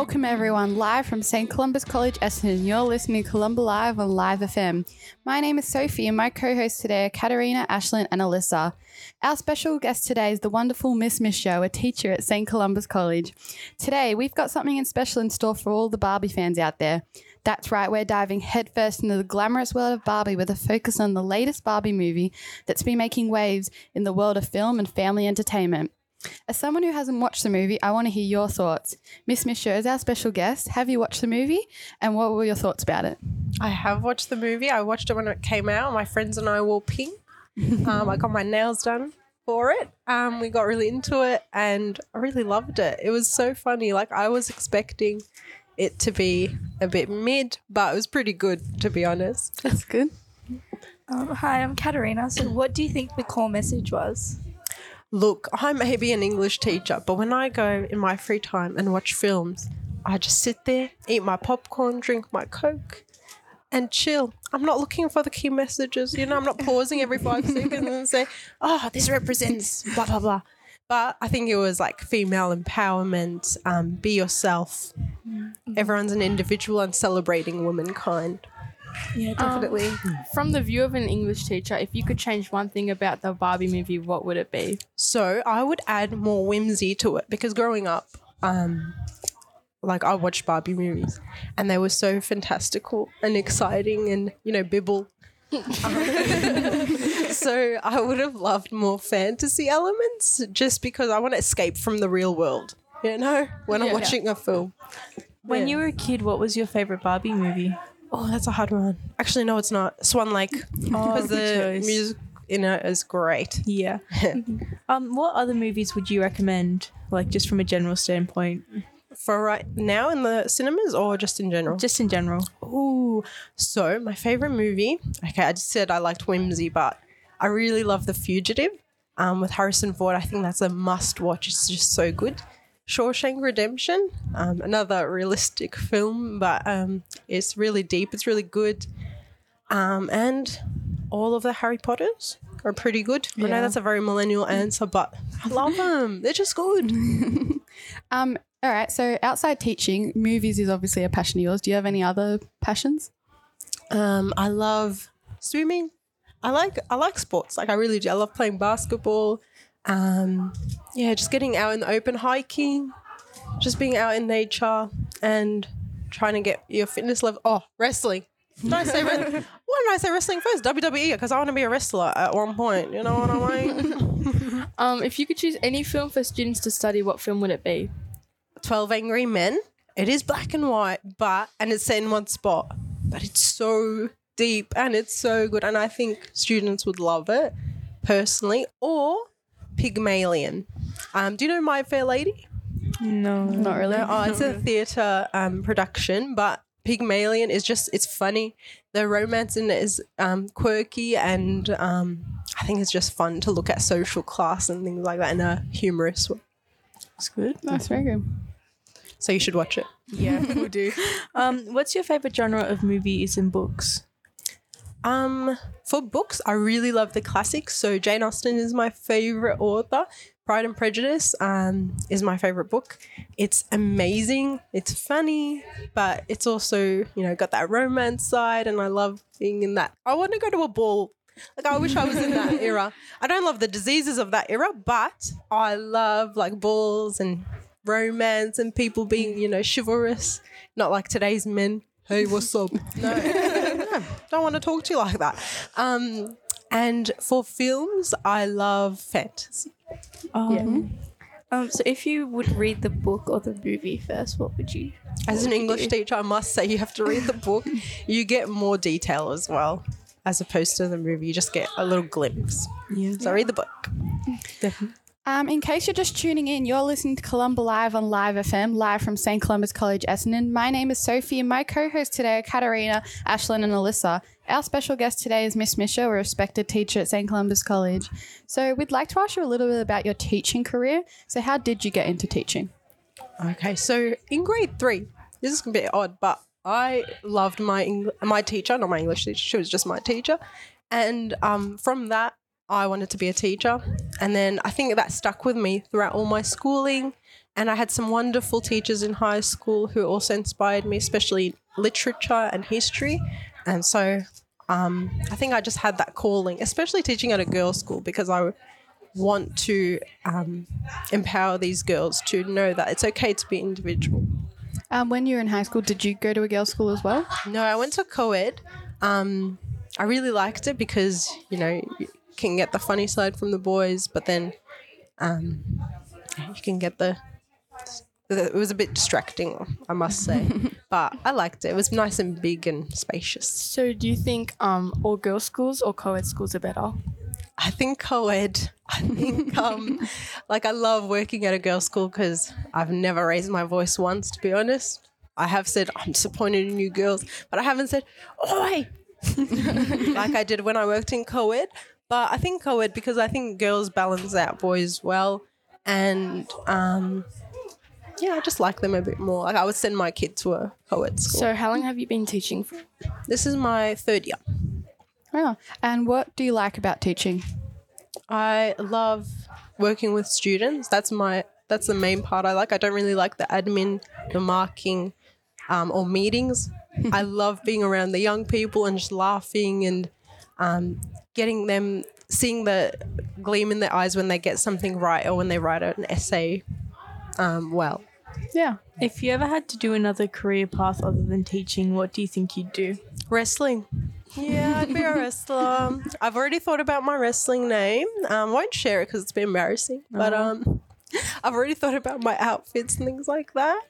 Welcome, everyone, live from St. Columba's College, Essendon. You're listening to Columba Live on Live FM. My name is Sophie, and my co hosts today are Katarina, Ashlyn, and Alyssa. Our special guest today is the wonderful Miss Misho, a teacher at St. Columba's College. Today, we've got something in special in store for all the Barbie fans out there. That's right, we're diving headfirst into the glamorous world of Barbie with a focus on the latest Barbie movie that's been making waves in the world of film and family entertainment. As someone who hasn't watched the movie, I want to hear your thoughts. Miss Misho is our special guest. Have you watched the movie? And what were your thoughts about it? I have watched the movie. I watched it when it came out. My friends and I wore pink. Um, I got my nails done for it. Um, we got really into it and I really loved it. It was so funny. Like I was expecting it to be a bit mid, but it was pretty good to be honest. That's good. Um, hi, I'm Katarina. So, what do you think the core message was? Look, I may be an English teacher, but when I go in my free time and watch films, I just sit there, eat my popcorn, drink my Coke, and chill. I'm not looking for the key messages. You know, I'm not pausing every five seconds and say, oh, this represents blah, blah, blah. But I think it was like female empowerment, um, be yourself. Everyone's an individual and celebrating womankind. Yeah, definitely. From the view of an English teacher, if you could change one thing about the Barbie movie, what would it be? So I would add more whimsy to it because growing up, um, like I watched Barbie movies and they were so fantastical and exciting and you know bibble. so I would have loved more fantasy elements just because I want to escape from the real world. You know, when I'm Yeah. watching a film. When Yeah. you were a kid, what was your favorite Barbie movie? Oh, that's a hard one. Actually, no, it's not. Swan Lake because the music in it is great. Yeah. um, what other movies would you recommend? Like just from a general standpoint, For right now in the cinemas or just in general? just in general. Ooh, so my favorite movie. Okay, I just said I liked whimsy, but I really love The Fugitive. Um, with Harrison Ford, I think that's a must watch. It's just so good. Shawshank Redemption, um, another realistic film, but um, it's really deep. It's really good. Um, and all of the Harry Potters are pretty good. I know that's a very millennial answer, but I love them. They're just good. Um, all right, so outside teaching, movies is obviously a passion of yours. Do you have any other passions? Um, I love swimming. I like I like sports. Like I really do. I love playing basketball. Um, yeah, just getting out in the open, hiking, just being out in nature, and trying to get your fitness level. Oh, wrestling. Did I say? Why did I say wrestling first? WWE, because I want to be a wrestler at one point. You know what I mean? Um, if you could choose any film for students to study, what film would it be? Twelve Angry Men. It is black and white, but and it's set in one spot, but it's so deep and it's so good, and I think students would love it personally. Or Pygmalion. Um, do you know My Fair Lady? No. Not really. No, oh, it's a theatre um, production, but Pygmalion is just it's funny. The romance in it is um, quirky, and um, I think it's just fun to look at social class and things like that in a humorous way. That's good. That's very good. So you should watch it. Yeah, we'll do. Um, what's your favorite genre of movies and books? Um, for books, I really love the classics. So Jane Austen is my favorite author. Pride and Prejudice um, is my favorite book. It's amazing. It's funny, but it's also you know got that romance side, and I love being in that. I want to go to a ball. Like I wish I was in that era. I don't love the diseases of that era, but I love like balls and romance and people being you know chivalrous, not like today's men. Hey, what's up? No, no, don't want to talk to you like that. Um, and for films, I love fantasy. Um, um, so, if you would read the book or the movie first, what would you? As an English teacher, I must say you have to read the book. You get more detail as well, as opposed to the movie. You just get a little glimpse. Yeah. So read the book. Um, in case you're just tuning in, you're listening to Columba Live on Live FM, live from St. Columba's College, Essendon. My name is Sophie, and my co-hosts today are Katarina, Ashlyn, and Alyssa. Our special guest today is Miss Misho, a respected teacher at St. Columba's College. So we'd like to ask you a little bit about your teaching career. So how did you get into teaching? Okay, so in grade three, this is a bit odd, but I loved my Eng- my teacher, not my English teacher. She was just my teacher, and um, from that, I wanted to be a teacher. And then I think that stuck with me throughout all my schooling. And I had some wonderful teachers in high school who also inspired me, especially literature and history. And so um, I think I just had that calling, especially teaching at a girls' school, because I want to um, empower these girls to know that it's okay to be individual. Um, when you were in high school, did you go to a girls' school as well? No, I went to co-ed. Um, I really liked it because you know can get the funny side from the boys, but then um, you can get the. It was a bit distracting, I must say, but I liked it. It was nice and big and spacious. So, do you think um, all girls' schools or co ed schools are better? I think co-ed. I think um, like I love working at a girls' school because I've never raised my voice once. To be honest, I have said I'm disappointed in you girls, but I haven't said oi like I did when I worked in co-ed. But I think I would because I think girls balance out boys well, and um, yeah, I just like them a bit more. Like I would send my kid to a co-ed school. So, how long have you been teaching for? this is my third year. Oh, and what do you like about teaching? I love working with students. That's my that's the main part I like. I don't really like the admin, the marking, um, or meetings. I love being around the young people and just laughing and um, getting them seeing the gleam in their eyes when they get something right or when they write an essay um, well. Yeah. If you ever had to do another career path other than teaching, what do you think you'd do? Wrestling. Yeah, I'd be a wrestler. I've already thought about my wrestling name. Um, won't share it because it's been embarrassing. But um, I've already thought about my outfits and things like that.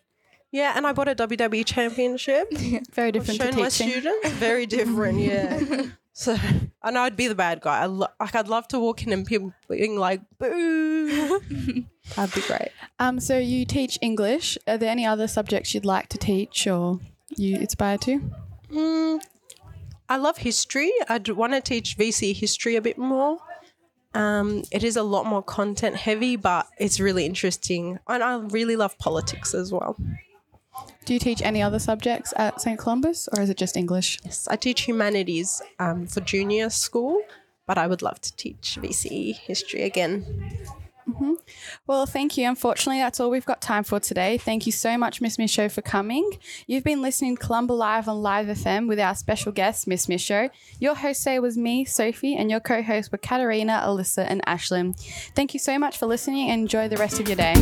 Yeah, and I bought a WWE championship. Very different to shown my teaching. students. Very different, yeah. so I know I'd be the bad guy. I lo- like I'd love to walk in and people being like, "Boo!" That'd be great. Um, so you teach English. Are there any other subjects you'd like to teach or you aspire to? Mm, I love history. I'd want to teach VCE history a bit more. Um, it is a lot more content heavy, but it's really interesting, and I really love politics as well. Do you teach any other subjects at St. Columba's or is it just English? Yes, I teach humanities um, for junior school, but I would love to teach VCE history again. Well, thank you. Unfortunately, that's all we've got time for today. Thank you so much, Miss Show, for coming. You've been listening to Columba Live on Live FM with our special guest, Miss Show. Your host today was me, Sophie, and your co hosts were Katarina, Alyssa, and Ashlyn. Thank you so much for listening and enjoy the rest of your day.